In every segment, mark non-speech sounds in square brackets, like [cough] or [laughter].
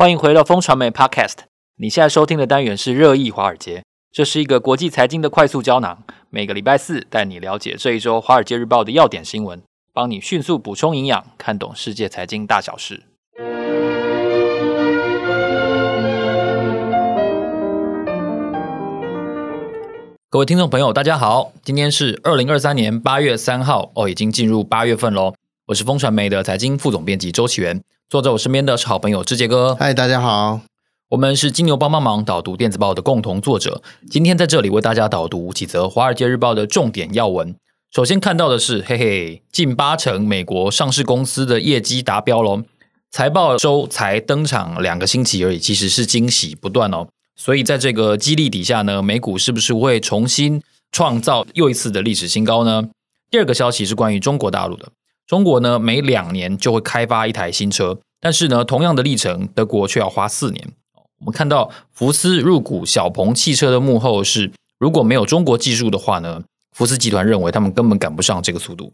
欢迎回到风传媒 Podcast。你现在收听的单元是热议华尔街，这是一个国际财经的快速胶囊。每个礼拜四带你了解这一周《华尔街日报》的要点新闻，帮你迅速补充营养，看懂世界财经大小事。各位听众朋友，大家好，今天是二零二三年八月三号，哦，已经进入八月份喽。我是风传媒的财经副总编辑周启源。坐在我身边的是好朋友志杰哥，嗨，大家好，我们是金牛帮帮忙导读电子报的共同作者，今天在这里为大家导读几则《华尔街日报》的重点要闻。首先看到的是，嘿嘿，近八成美国上市公司的业绩达标喽，财报周才登场两个星期而已，其实是惊喜不断哦。所以在这个激励底下呢，美股是不是会重新创造又一次的历史新高呢？第二个消息是关于中国大陆的。中国呢，每两年就会开发一台新车，但是呢，同样的历程，德国却要花四年。我们看到福斯入股小鹏汽车的幕后是，如果没有中国技术的话呢，福斯集团认为他们根本赶不上这个速度。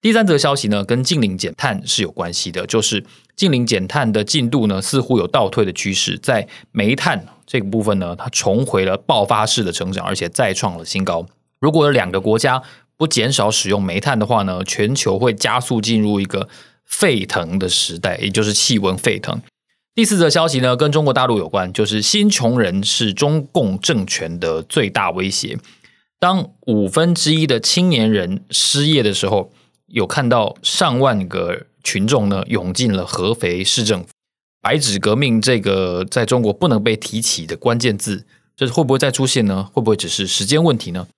第三则消息呢，跟净零减碳是有关系的，就是净零减碳的进度呢，似乎有倒退的趋势，在煤炭这个部分呢，它重回了爆发式的成长，而且再创了新高。如果有两个国家，不减少使用煤炭的话呢，全球会加速进入一个沸腾的时代，也就是气温沸腾。第四则消息呢，跟中国大陆有关，就是新穷人是中共政权的最大威胁。当五分之一的青年人失业的时候，有看到上万个群众呢涌进了合肥市政府。白纸革命这个在中国不能被提起的关键字，这会不会再出现呢？会不会只是时间问题呢？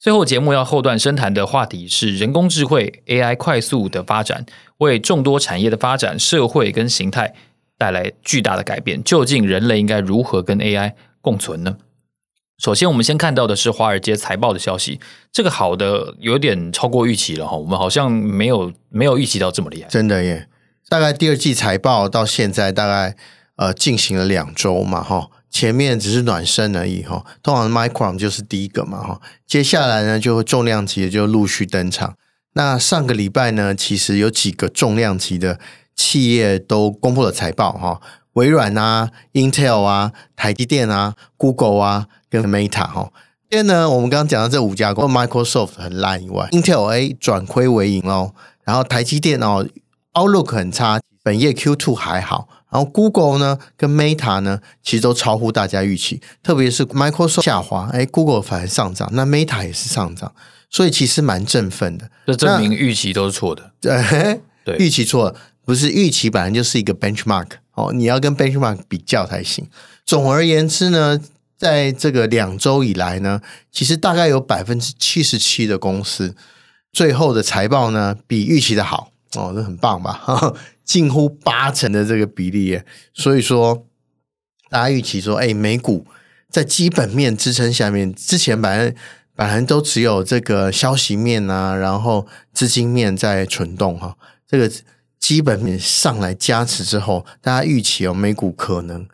最后节目要后段深谈的话题是人工智慧 AI 快速的发展，为众多产业的发展、社会跟形态带来巨大的改变。究竟人类应该如何跟 AI 共存呢？首先，我们先看到的是华尔街财报的消息，这个好的有点超过预期了哈，我们好像没有没有预期到这么厉害，真的耶！大概第二季财报到现在大概呃进行了两周嘛哈。前面只是暖身而已哈，通常 Micron 就是第一个嘛哈，接下来呢就重量级的就陆续登场。那上个礼拜呢，其实有几个重量级的企业都公布了财报哈，微软啊、Intel 啊、台积电啊、Google 啊跟 Meta 哈。今天呢，我们刚刚讲到这五家公司，Microsoft 很烂以外，Intel A 转亏为盈喽，然后台积电哦 Outlook 很差，本业 Q2 还好。然后 Google 呢，跟 Meta 呢，其实都超乎大家预期，特别是 Microsoft 下滑，哎，Google 反而上涨，那 Meta 也是上涨，所以其实蛮振奋的。这证明预期都是错的。对，[laughs] 对，预期错了，不是预期本来就是一个 benchmark 哦，你要跟 benchmark 比较才行。总而言之呢，在这个两周以来呢，其实大概有百分之七十七的公司最后的财报呢，比预期的好哦，这很棒吧？哈 [laughs] 近乎八成的这个比例耶，所以说大家预期说，哎，美股在基本面支撑下面，之前本来本来都只有这个消息面啊，然后资金面在蠢动哈，这个基本面上来加持之后，大家预期哦，美股可能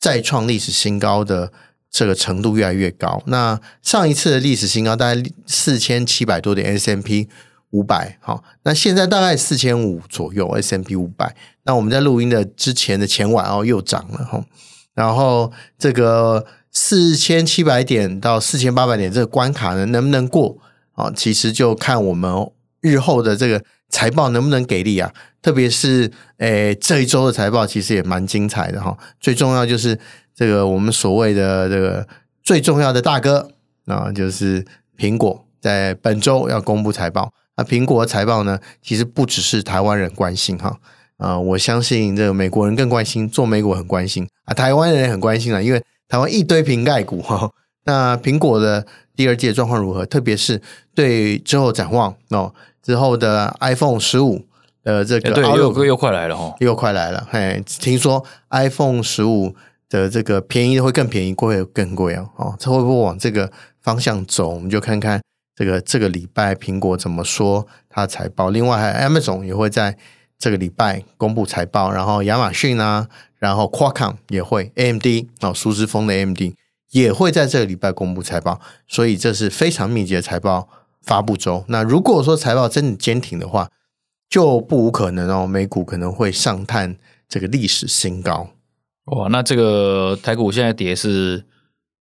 再创历史新高的这个程度越来越高。那上一次的历史新高大概四千七百多点 S M P。五百好，那现在大概四千五左右，S&P 五百。那我们在录音的之前的前晚哦，又涨了哈。然后这个四千七百点到四千八百点这个关卡呢，能不能过啊？其实就看我们日后的这个财报能不能给力啊。特别是诶这一周的财报其实也蛮精彩的哈。最重要就是这个我们所谓的这个最重要的大哥啊，就是苹果在本周要公布财报。那苹果的财报呢？其实不只是台湾人关心哈，啊，我相信这个美国人更关心，做美股很关心啊，台湾人也很关心啊，因为台湾一堆瓶盖股哈。那苹果的第二季的状况如何？特别是对之后展望哦，之后的 iPhone 十五的这个，对，又又快来了哈，又快来了。嘿，听说 iPhone 十五的这个便宜的会更便宜，贵会更贵哦。哦，它会不会往这个方向走？我们就看看。这个这个礼拜苹果怎么说它的财报？另外还 Amazon 也会在这个礼拜公布财报，然后亚马逊啊，然后 Qualcomm 也会，AMD 哦，苏姿丰的 AMD 也会在这个礼拜公布财报，所以这是非常密集的财报发布周。那如果说财报真的坚挺的话，就不无可能哦，美股可能会上探这个历史新高。哇，那这个台股现在跌是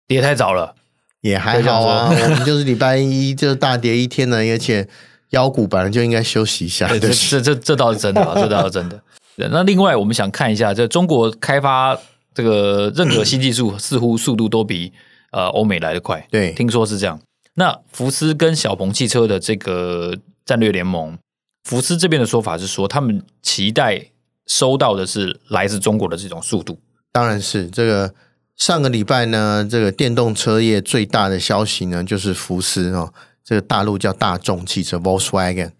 跌太早了，也还好啊。我们就是 [laughs] 礼拜一就大跌一天呢，而且腰股本来就应该休息一下。对，对这这这倒是真的啊，这倒是真的。[laughs] 那另外，我们想看一下，这中国开发这个任何新技术，[laughs] 似乎速度都比呃欧美来得快。对，听说是这样。那福斯跟小鹏汽车的这个战略联盟，福斯这边的说法是说，他们期待。收到的是来自中国的这种速度，当然是这个。上个礼拜呢，这个电动车业最大的消息呢，就是福斯哦，这个大陆叫大众汽车 Volkswagen，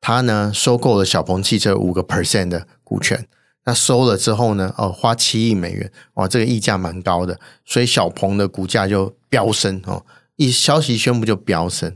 它呢收购了小鹏汽车五个 percent 的股权。那收了之后呢，哦，花七亿美元，哇，这个溢价蛮高的，所以小鹏的股价就飙升哦，一消息宣布就飙升。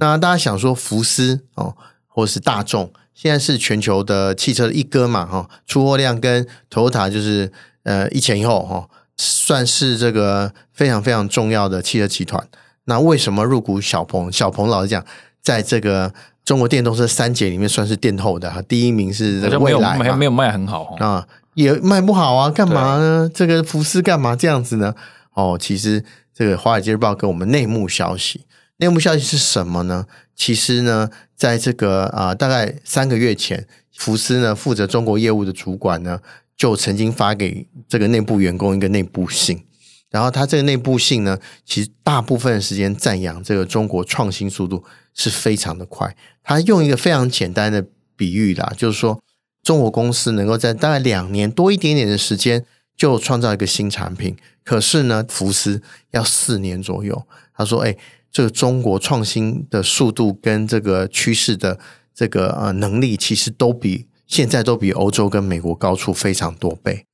那大家想说福斯哦，或是大众？现在是全球的汽车的一哥嘛，哈，出货量跟 Toyota 就是呃一前一后哈，算是这个非常非常重要的汽车集团。那为什么入股小鹏？小鹏老实讲，在这个中国电动车三杰里面算是垫后的，第一名是这个蔚来，没有没有卖很好啊，也卖不好啊，干嘛呢？这个福斯干嘛这样子呢？哦，其实这个《华尔街日报》给我们内幕消息，内幕消息是什么呢？其实呢。在这个啊、呃，大概三个月前，福斯呢负责中国业务的主管呢，就曾经发给这个内部员工一个内部信，然后他这个内部信呢，其实大部分时间赞扬这个中国创新速度是非常的快。他用一个非常简单的比喻啦，就是说中国公司能够在大概两年多一点点的时间就创造一个新产品，可是呢，福斯要四年左右。他说：“哎。”这个中国创新的速度跟这个趋势的这个呃能力，其实都比现在都比欧洲跟美国高出非常多倍。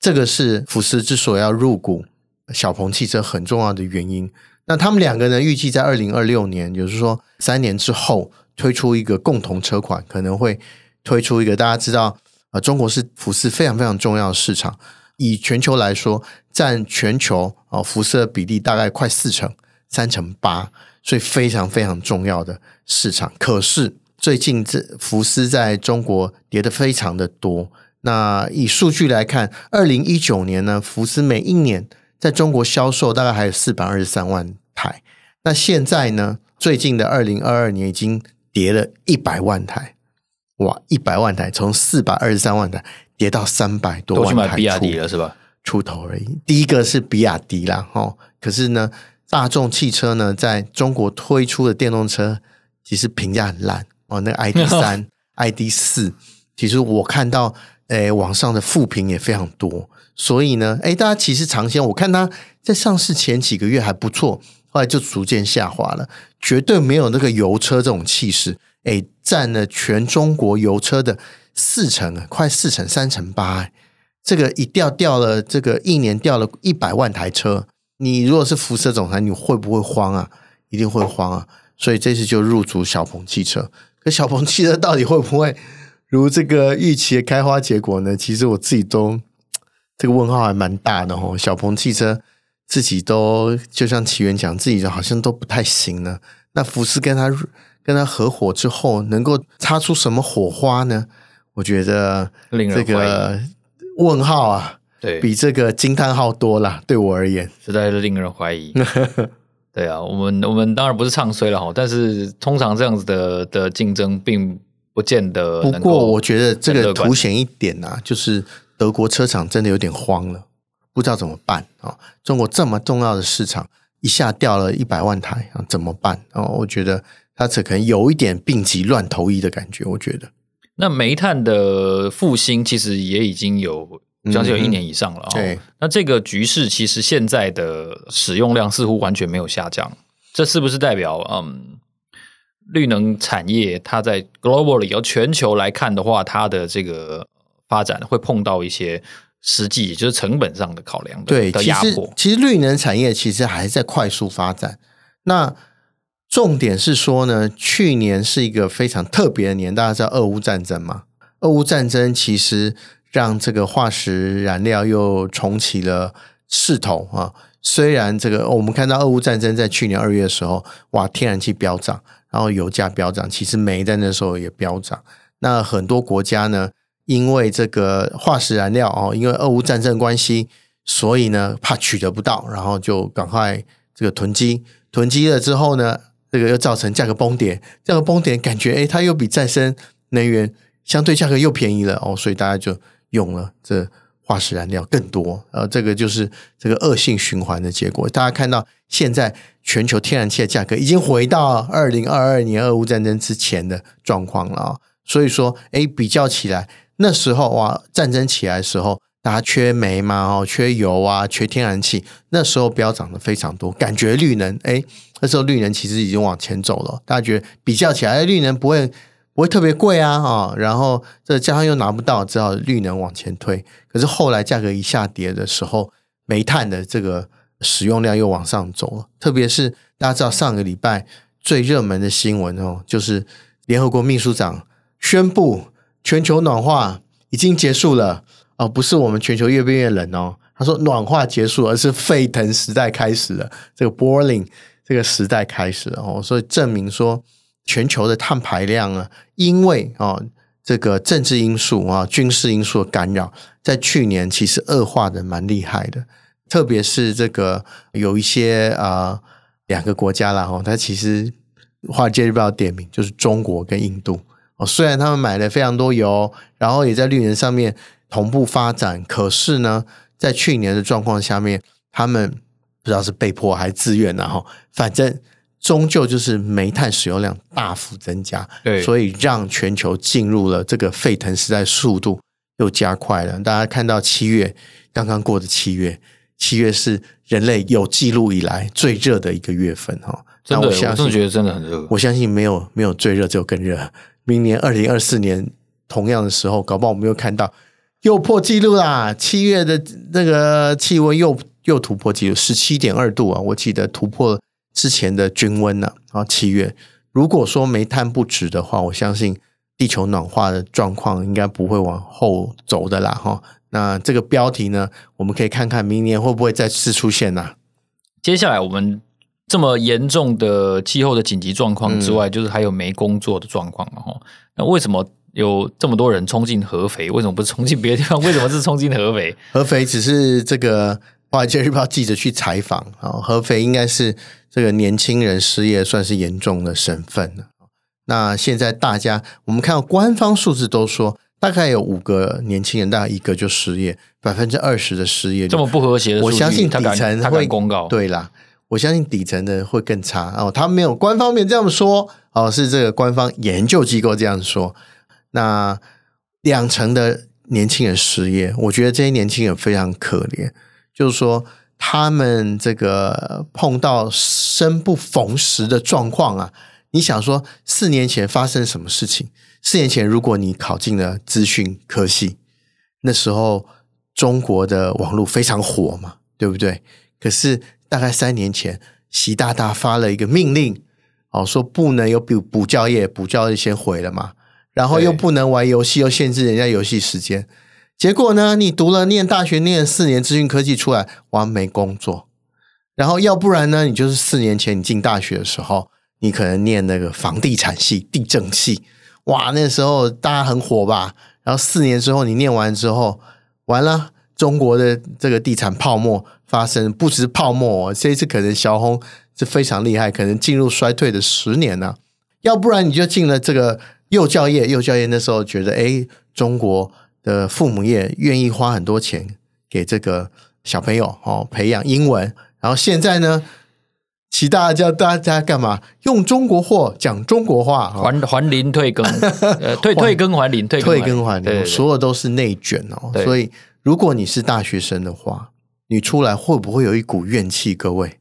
这个是福斯之所以要入股小鹏汽车很重要的原因。那他们两个呢，预计在二零二六年，也就是说三年之后推出一个共同车款，可能会推出一个大家知道，呃，中国是福斯非常非常重要的市场，以全球来说，占全球啊福斯比例大概快四成。三成八，所以非常非常重要的市场。可是最近这福斯在中国跌得非常的多。那以数据来看，二零一九年呢，福斯每一年在中国销售大概还有四百二十三万台。那现在呢，最近的二零二二年已经跌了一百万台。哇，一百万台从四百二十三万台跌到三百多万台，都去买比亚迪了是吧？出头而已。第一个是比亚迪啦，哦，可是呢。大众汽车呢，在中国推出的电动车其实评价很烂哦。那个 ID [laughs] 三、ID 四，其实我看到诶，网上的负评也非常多。所以呢，诶，大家其实尝鲜，我看它在上市前几个月还不错，后来就逐渐下滑了，绝对没有那个油车这种气势。诶，占了全中国油车的四成，快四成，三成八。这个一掉掉了，这个一年掉了一百万台车。你如果是福斯总裁，你会不会慌啊？一定会慌啊！所以这次就入主小鹏汽车。可小鹏汽车到底会不会如这个预期的开花结果呢？其实我自己都这个问号还蛮大的哦。小鹏汽车自己都就像奇源讲，自己好像都不太行呢。那福斯跟他跟他合伙之后，能够擦出什么火花呢？我觉得这个问号啊。对，比这个惊叹号多了，对我而言实在是令人怀疑。[laughs] 对啊，我们我们当然不是唱衰了哈，但是通常这样子的的竞争并不见得。不过我觉得这个凸显一点呐、啊，就是德国车厂真的有点慌了，不知道怎么办啊！中国这么重要的市场一下掉了一百万台啊，怎么办啊？我觉得它这可能有一点病急乱投医的感觉。我觉得，那煤炭的复兴其实也已经有。将近有一年以上了！对，那这个局势其实现在的使用量似乎完全没有下降，这是不是代表嗯，绿能产业它在 globally 要全球来看的话，它的这个发展会碰到一些实际，也就是成本上的考量的对的压迫。其实绿能产业其实还在快速发展。那重点是说呢，去年是一个非常特别的年，大家知道俄乌战争吗？俄乌战争其实。让这个化石燃料又重启了势头啊！虽然这个我们看到俄乌战争在去年二月的时候，哇，天然气飙涨，然后油价飙涨，其实煤在那时候也飙涨。那很多国家呢，因为这个化石燃料哦，因为俄乌战争关系，所以呢怕取得不到，然后就赶快这个囤积，囤积了之后呢，这个又造成价格崩跌，价格崩跌感觉诶，它又比再生能源相对价格又便宜了哦，所以大家就用了这化石燃料更多，呃，这个就是这个恶性循环的结果。大家看到现在全球天然气的价格已经回到二零二二年俄乌战争之前的状况了啊，所以说诶，比较起来。那时候哇，战争起来的时候，大家缺煤嘛，哦，缺油啊，缺天然气。那时候飙涨的非常多，感觉绿能，哎，那时候绿能其实已经往前走了。大家觉得比较起来，绿能不会不会特别贵啊，啊，然后这加上又拿不到，只好绿能往前推。可是后来价格一下跌的时候，煤炭的这个使用量又往上走了。特别是大家知道上个礼拜最热门的新闻哦，就是联合国秘书长宣布。全球暖化已经结束了哦，不是我们全球越变越冷哦。他说暖化结束，而是沸腾时代开始了。这个 boiling 这个时代开始了哦，所以证明说全球的碳排量啊，因为哦这个政治因素啊、军事因素的干扰，在去年其实恶化的蛮厉害的。特别是这个有一些啊两个国家啦，哦，它其实华尔街日报点名就是中国跟印度。哦，虽然他们买了非常多油，然后也在绿能上面同步发展，可是呢，在去年的状况下面，他们不知道是被迫还是自愿，然后反正终究就是煤炭使用量大幅增加，对，所以让全球进入了这个沸腾时代，速度又加快了。大家看到七月刚刚过的七月，七月是人类有记录以来最热的一个月份哈。真的，我真的觉得真的很热。我相信没有没有最热，只有更热。明年二零二四年同样的时候，搞不好我们又看到又破纪录啦！七月的那个气温又又突破纪录，十七点二度啊！我记得突破之前的均温呢。啊，七月如果说煤炭不止的话，我相信地球暖化的状况应该不会往后走的啦！哈，那这个标题呢，我们可以看看明年会不会再次出现呢？接下来我们。这么严重的气候的紧急状况之外，嗯、就是还有没工作的状况哈。那为什么有这么多人冲进合肥？为什么不是冲进别的地方？为什么是冲进合肥？合肥只是这个《华尔街日报》记者去采访啊。合肥应该是这个年轻人失业算是严重的省份了。那现在大家我们看到官方数字都说，大概有五个年轻人，大概一个就失业，百分之二十的失业，这么不和谐的我相信底层会会公告。对啦。我相信底层的会更差哦，他没有官方面这样说哦，是这个官方研究机构这样说。那两成的年轻人失业，我觉得这些年轻人非常可怜，就是说他们这个碰到生不逢时的状况啊。你想说四年前发生什么事情？四年前如果你考进了资讯科系，那时候中国的网络非常火嘛，对不对？可是。大概三年前，习大大发了一个命令，哦，说不能有补补教业，补教业先毁了嘛，然后又不能玩游戏，又限制人家游戏时间。结果呢，你读了念大学念四年资讯科技出来，完没工作。然后要不然呢，你就是四年前你进大学的时候，你可能念那个房地产系、地震系，哇，那时候大家很火吧。然后四年之后你念完之后，完了，中国的这个地产泡沫。发生不止泡沫，这一次可能小红是非常厉害，可能进入衰退的十年呢、要不然你就进了这个幼教业，幼教业那时候觉得，哎，中国的父母也愿意花很多钱给这个小朋友哦培养英文，然后现在呢，其大大叫大家干嘛？用中国货讲中国话，还还林退耕，[laughs] 呃，退退耕还林，退退耕还林，所有都是内卷哦。所以如果你是大学生的话。你出来会不会有一股怨气？各位，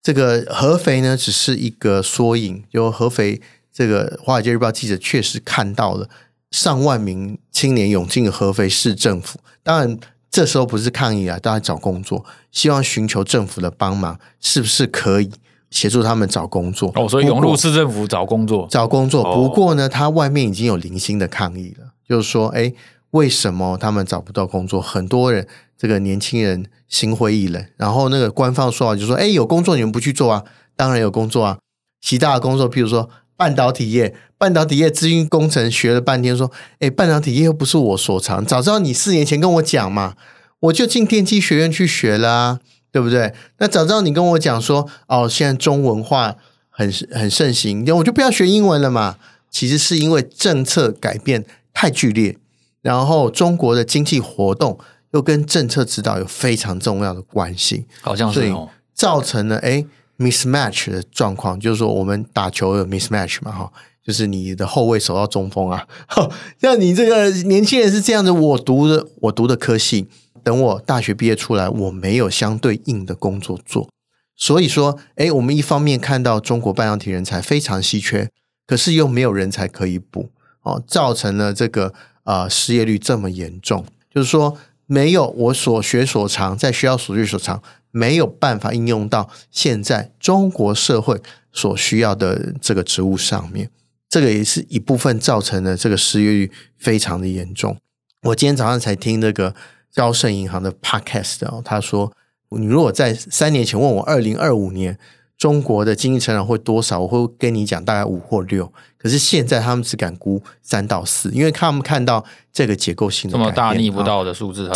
这个合肥呢，只是一个缩影。就合肥这个《华尔街日报》记者确实看到了上万名青年涌进合肥市政府。当然，这时候不是抗议啊，大家找工作，希望寻求政府的帮忙，是不是可以协助他们找工作？哦，所以涌入市政府找工作，找工作。不过呢，他外面已经有零星的抗议了，就是说，哎，为什么他们找不到工作？很多人。这个年轻人心灰意冷，然后那个官方说话就说：“哎，有工作你们不去做啊？当然有工作啊！其他的工作，譬如说半导体业，半导体业资讯工程学了半天，说，哎，半导体业又不是我所长，早知道你四年前跟我讲嘛，我就进电机学院去学了啊，对不对？那早知道你跟我讲说，哦，现在中文化很很盛行，我就不要学英文了嘛。其实是因为政策改变太剧烈，然后中国的经济活动又跟政策指导有非常重要的关系，好像是哦，造成了哎。Mismatch 的状况，就是说我们打球有 mismatch 嘛，哈，就是你的后卫守到中锋啊，[laughs] 像你这个年轻人是这样子，我读的我读的科系，等我大学毕业出来，我没有相对应的工作做，所以说，哎，我们一方面看到中国半导体人才非常稀缺，可是又没有人才可以补，哦，造成了这个呃失业率这么严重，就是说没有我所学所长，在学校所学所长。没有办法应用到现在中国社会所需要的这个职务上面，这个也是一部分造成的这个失业率非常的严重。我今天早上才听那个高盛银行的 podcast 哦，他说，你如果在三年前问我二零二五年中国的经济成长会多少，我会跟你讲大概五或六。可是现在他们只敢估三到四，因为他们看到这个结构性的这么大逆不道的数字，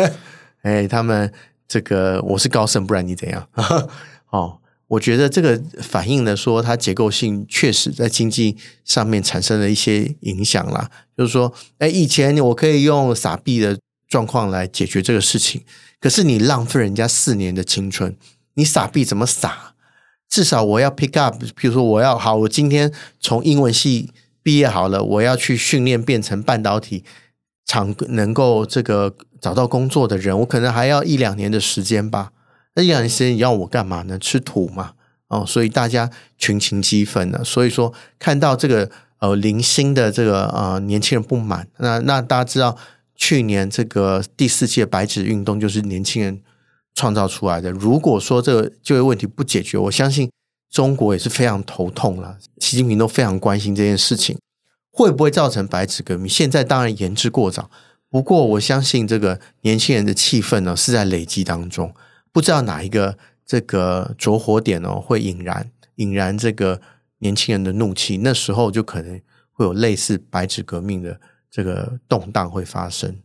[laughs] 哎，他们。这个我是高盛，不然你怎样？[laughs] 哦，我觉得这个反映了说，它结构性确实在经济上面产生了一些影响啦。就是说，哎，以前我可以用傻币的状况来解决这个事情，可是你浪费人家四年的青春，你傻币怎么傻？至少我要 pick up，比如说我要好，我今天从英文系毕业好了，我要去训练变成半导体厂能够这个。找到工作的人，我可能还要一两年的时间吧。那一两年时间你要我干嘛呢？吃土嘛。哦，所以大家群情激愤呢。所以说，看到这个呃零星的这个呃年轻人不满，那那大家知道，去年这个第四届白纸运动就是年轻人创造出来的。如果说这个就业问题不解决，我相信中国也是非常头痛了。习近平都非常关心这件事情，会不会造成白纸革命？现在当然言之过早。不过，我相信这个年轻人的气氛呢是在累积当中，不知道哪一个这个着火点哦会引燃引燃这个年轻人的怒气，那时候就可能会有类似白纸革命的这个动荡会发生。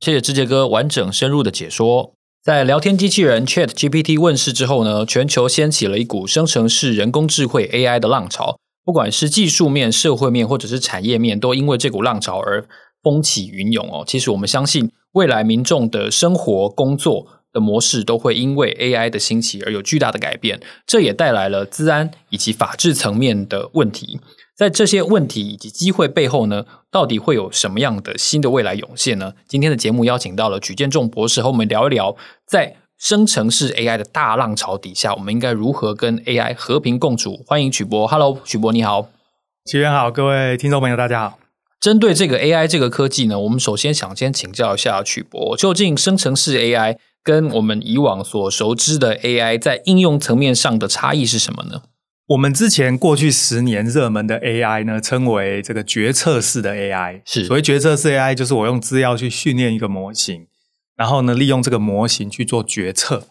谢谢志杰哥完整深入的解说。在聊天机器人 Chat GPT 问世之后呢，全球掀起了一股生成式人工智慧 AI 的浪潮，不管是技术面、社会面或者是产业面，都因为这股浪潮而。风起云涌哦，其实我们相信未来民众的生活、工作的模式都会因为 AI 的兴起而有巨大的改变，这也带来了治安以及法治层面的问题。在这些问题以及机会背后呢，到底会有什么样的新的未来涌现呢？今天的节目邀请到了许建仲博士和我们聊一聊，在生成式 AI 的大浪潮底下，我们应该如何跟 AI 和平共处？欢迎曲博，Hello，曲博你好，起源好，各位听众朋友大家好。针对这个 AI 这个科技呢，我们首先想先请教一下曲博，究竟生成式 AI 跟我们以往所熟知的 AI 在应用层面上的差异是什么呢？我们之前过去十年热门的 AI 呢，称为这个决策式的 AI。是，所谓决策式 AI，就是我用资料去训练一个模型，然后呢，利用这个模型去做决策。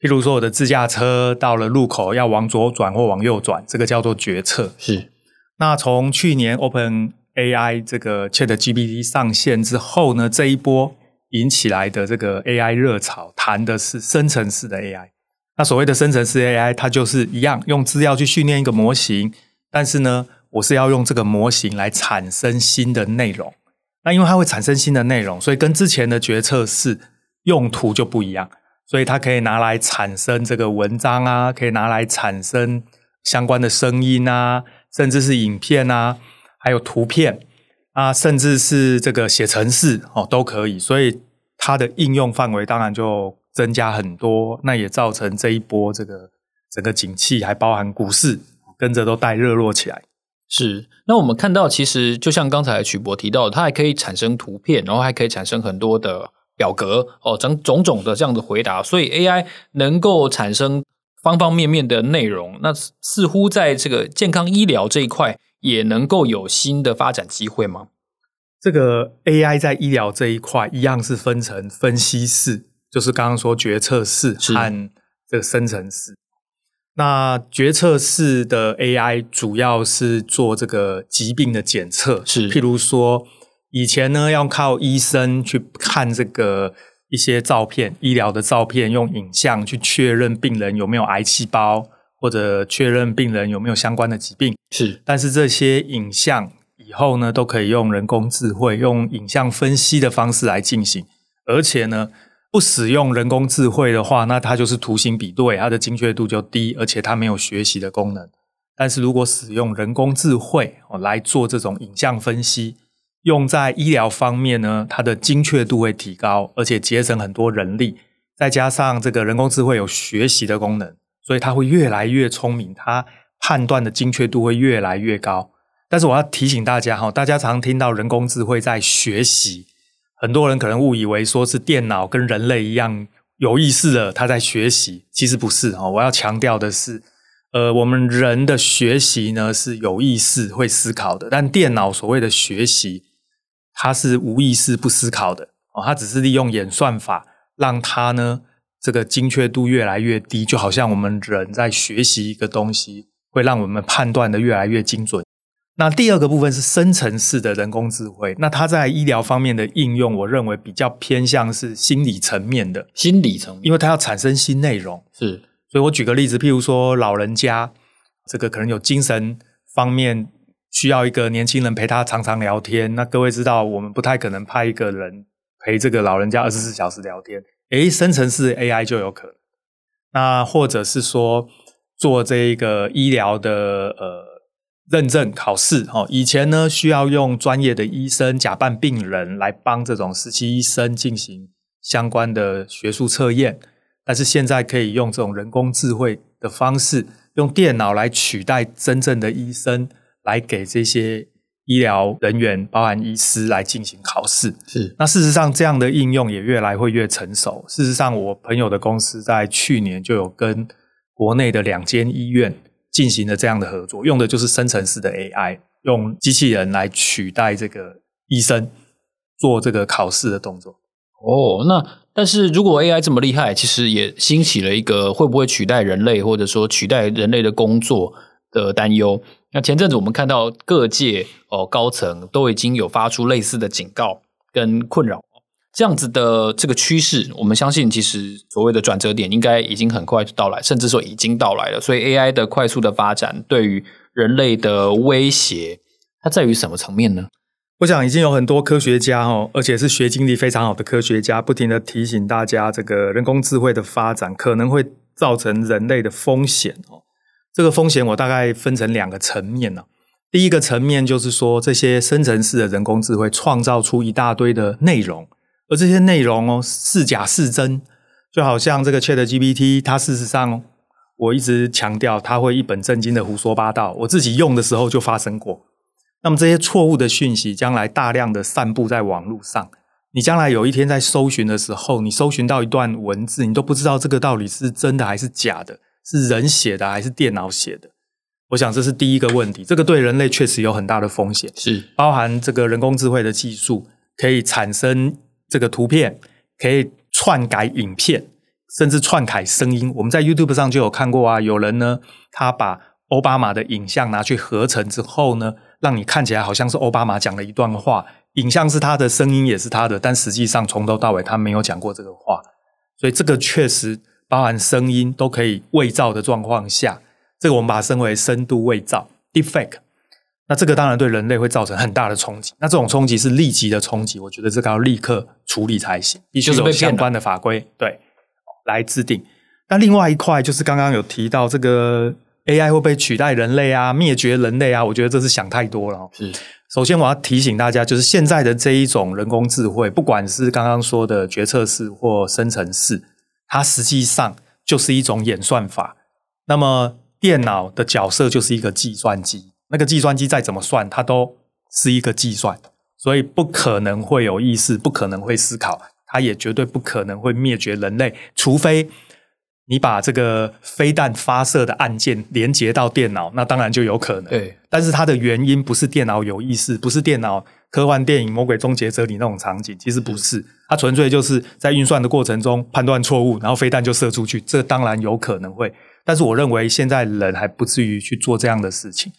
譬如说，我的自驾车到了路口要往左转或往右转，这个叫做决策。是。那从去年 Open AI 这个 ChatGPT 上线之后呢，这一波引起来的这个 AI 热潮，谈的是生成式的 AI。那所谓的生成式 AI，它就是一样用资料去训练一个模型，但是呢，我是要用这个模型来产生新的内容。那因为它会产生新的内容，所以跟之前的决策式用途就不一样。所以它可以拿来产生这个文章啊，可以拿来产生相关的声音啊，甚至是影片啊。还有图片啊，甚至是这个写程式哦，都可以，所以它的应用范围当然就增加很多。那也造成这一波这个整个景气，还包含股市，跟着都带热络起来。是，那我们看到，其实就像刚才曲博提到的，它还可以产生图片，然后还可以产生很多的表格哦，整种种的这样的回答。所以 AI 能够产生方方面面的内容，那似乎在这个健康医疗这一块。也能够有新的发展机会吗？这个 AI 在医疗这一块一样是分成分析式，就是刚刚说决策式和这个生成式。那决策式的 AI 主要是做这个疾病的检测，是譬如说以前呢要靠医生去看这个一些照片，医疗的照片，用影像去确认病人有没有癌细胞，或者确认病人有没有相关的疾病。是，但是这些影像以后呢都可以用人工智慧，用影像分析的方式来进行，而且呢。不使用人工智慧的话，那它就是图形比对，它的精确度就低，而且它没有学习的功能。但是如果使用人工智慧哦来做这种影像分析，用在医疗方面呢，它的精确度会提高，而且节省很多人力。再加上这个人工智慧有学习的功能，所以它会越来越聪明，它判断的精确度会越来越高。但是我要提醒大家哈，大家常听到人工智慧在学习。很多人可能误以为说是电脑跟人类一样有意识的，他在学习，其实不是哦。我要强调的是，呃，我们人的学习呢是有意识会思考的，但电脑所谓的学习，它是无意识不思考的哦，它只是利用演算法让它呢这个精确度越来越低，就好像我们人在学习一个东西，会让我们判断的越来越精准。那第二个部分是生成式的人工智慧，那它在医疗方面的应用，我认为比较偏向是心理层面的。心理层面，因为它要产生新内容。是，所以我举个例子，譬如说老人家，这个可能有精神方面需要一个年轻人陪他常常聊天。那各位知道，我们不太可能派一个人陪这个老人家二十四小时聊天。诶，生成式 AI 就有可能。那或者是说做这个医疗的呃。认证考试哦，以前呢需要用专业的医生假扮病人来帮这种实习医生进行相关的学术测验，但是现在可以用这种人工智慧的方式，用电脑来取代真正的医生，来给这些医疗人员，包含医师来进行考试。是，那事实上这样的应用也越来会越成熟。事实上，我朋友的公司在去年就有跟国内的两间医院。进行了这样的合作，用的就是生成式的 AI，用机器人来取代这个医生做这个考试的动作。哦，那但是如果 AI 这么厉害，其实也兴起了一个会不会取代人类，或者说取代人类的工作的担忧。那前阵子我们看到各界哦高层都已经有发出类似的警告跟困扰。这样子的这个趋势，我们相信其实所谓的转折点应该已经很快就到来，甚至说已经到来了。所以 AI 的快速的发展对于人类的威胁，它在于什么层面呢？我想已经有很多科学家哦，而且是学经历非常好的科学家，不停地提醒大家，这个人工智慧的发展可能会造成人类的风险哦。这个风险我大概分成两个层面呢。第一个层面就是说，这些生成式的人工智慧创造出一大堆的内容。而这些内容哦，是假是真，就好像这个 ChatGPT，它事实上我一直强调，它会一本正经的胡说八道。我自己用的时候就发生过。那么这些错误的讯息，将来大量的散布在网络上，你将来有一天在搜寻的时候，你搜寻到一段文字，你都不知道这个到底是真的还是假的，是人写的还是电脑写的。我想这是第一个问题，这个对人类确实有很大的风险，是包含这个人工智慧的技术可以产生。这个图片可以篡改影片，甚至篡改声音。我们在 YouTube 上就有看过啊，有人呢，他把奥巴马的影像拿去合成之后呢，让你看起来好像是奥巴马讲了一段话，影像是他的，声音也是他的，但实际上从头到尾他没有讲过这个话。所以这个确实包含声音都可以伪造的状况下，这个我们把它称为深度伪造 （Deepfake）。那这个当然对人类会造成很大的冲击。那这种冲击是立即的冲击，我觉得这个要立刻处理才行，必须有相关的法规对来制定。那另外一块就是刚刚有提到这个 AI 会不会取代人类啊，灭绝人类啊？我觉得这是想太多了。是，首先我要提醒大家，就是现在的这一种人工智慧，不管是刚刚说的决策式或生成式，它实际上就是一种演算法。那么电脑的角色就是一个计算机。那个计算机再怎么算，它都是一个计算，所以不可能会有意识，不可能会思考，它也绝对不可能会灭绝人类，除非你把这个飞弹发射的按键连接到电脑，那当然就有可能。对，但是它的原因不是电脑有意识，不是电脑科幻电影《魔鬼终结者》里那种场景，其实不是，它纯粹就是在运算的过程中判断错误，然后飞弹就射出去，这当然有可能会但是我认为现在人还不至于去做这样的事情。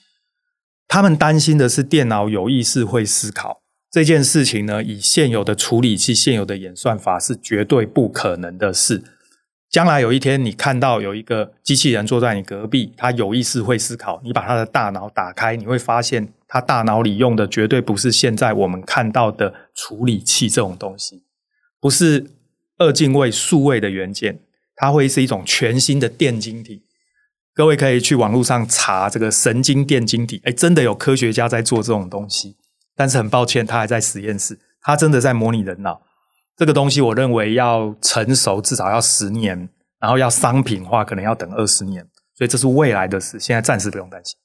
他们担心的是电脑有意识会思考这件事情呢，以现有的处理器、现有的演算法是绝对不可能的事。将来有一天，你看到有一个机器人坐在你隔壁，它有意识会思考，你把它的大脑打开，你会发现它大脑里用的绝对不是现在我们看到的处理器这种东西，不是二进位数位的元件。它会是一种全新的电晶体，各位可以去网络上查这个神经电晶体，诶，真的有科学家在做这种东西，但是很抱歉，他还在实验室，他真的在模拟人脑。这个东西我认为要成熟至少要十年，然后要商品化可能要等二十年，所以这是未来的事，现在暂时不用担心。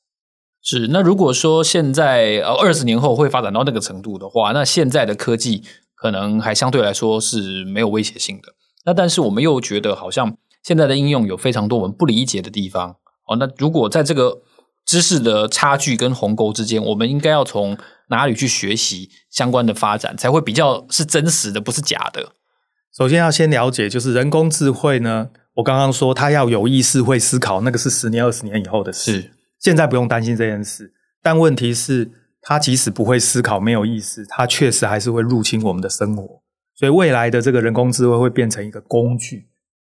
是，那如果说现在呃二十年后会发展到那个程度的话，那现在的科技可能还相对来说是没有威胁性的。那但是我们又觉得好像现在的应用有非常多我们不理解的地方哦。那如果在这个知识的差距跟鸿沟之间，我们应该要从哪里去学习相关的发展，才会比较是真实的，不是假的？首先要先了解，就是人工智慧呢，我刚刚说它要有意识会思考，那个是十年、二十年以后的事。现在不用担心这件事。但问题是，它即使不会思考、没有意识，它确实还是会入侵我们的生活。所以未来的这个人工智慧会变成一个工具，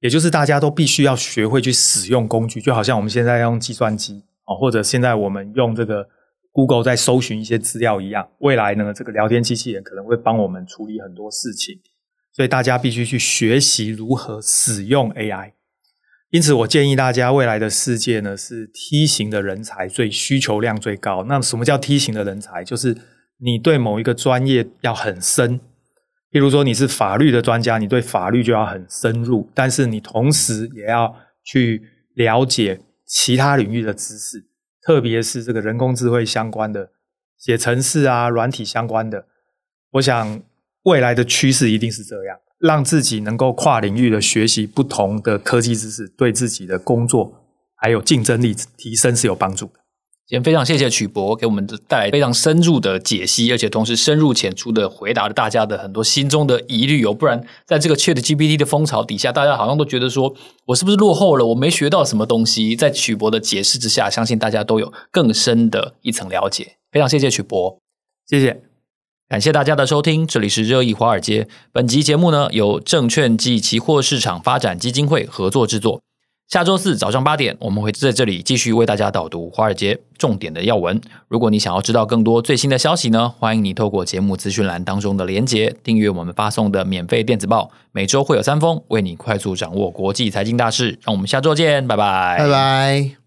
也就是大家都必须要学会去使用工具，就好像我们现在用计算机哦，或者现在我们用这个 Google 在搜寻一些资料一样。未来呢，这个聊天机器人可能会帮我们处理很多事情，所以大家必须去学习如何使用 AI。因此，我建议大家未来的世界呢，是梯形的人才最需求量最高。那什么叫梯形的人才？就是你对某一个专业要很深。譬如说你是法律的专家，你对法律就要很深入，但是你同时也要去了解其他领域的知识，特别是这个人工智慧相关的写程式啊、软体相关的。我想未来的趋势一定是这样，让自己能够跨领域的学习不同的科技知识，对自己的工作还有竞争力提升是有帮助的。今天非常谢谢曲博给我们带来非常深入的解析，而且同时深入浅出的回答了大家的很多心中的疑虑哦。不然，在这个 ChatGPT 的风潮底下，大家好像都觉得说我是不是落后了？我没学到什么东西。在曲博的解释之下，相信大家都有更深的一层了解。非常谢谢曲博，谢谢，感谢大家的收听。这里是热议华尔街，本集节目呢由证券及期货市场发展基金会合作制作。下周四早上八点，我们会在这里继续为大家导读华尔街重点的要闻。如果你想要知道更多最新的消息呢，欢迎你透过节目资讯栏当中的连结，订阅我们发送的免费电子报，每周会有三封，为你快速掌握国际财经大事。让我们下周见，拜拜，拜拜。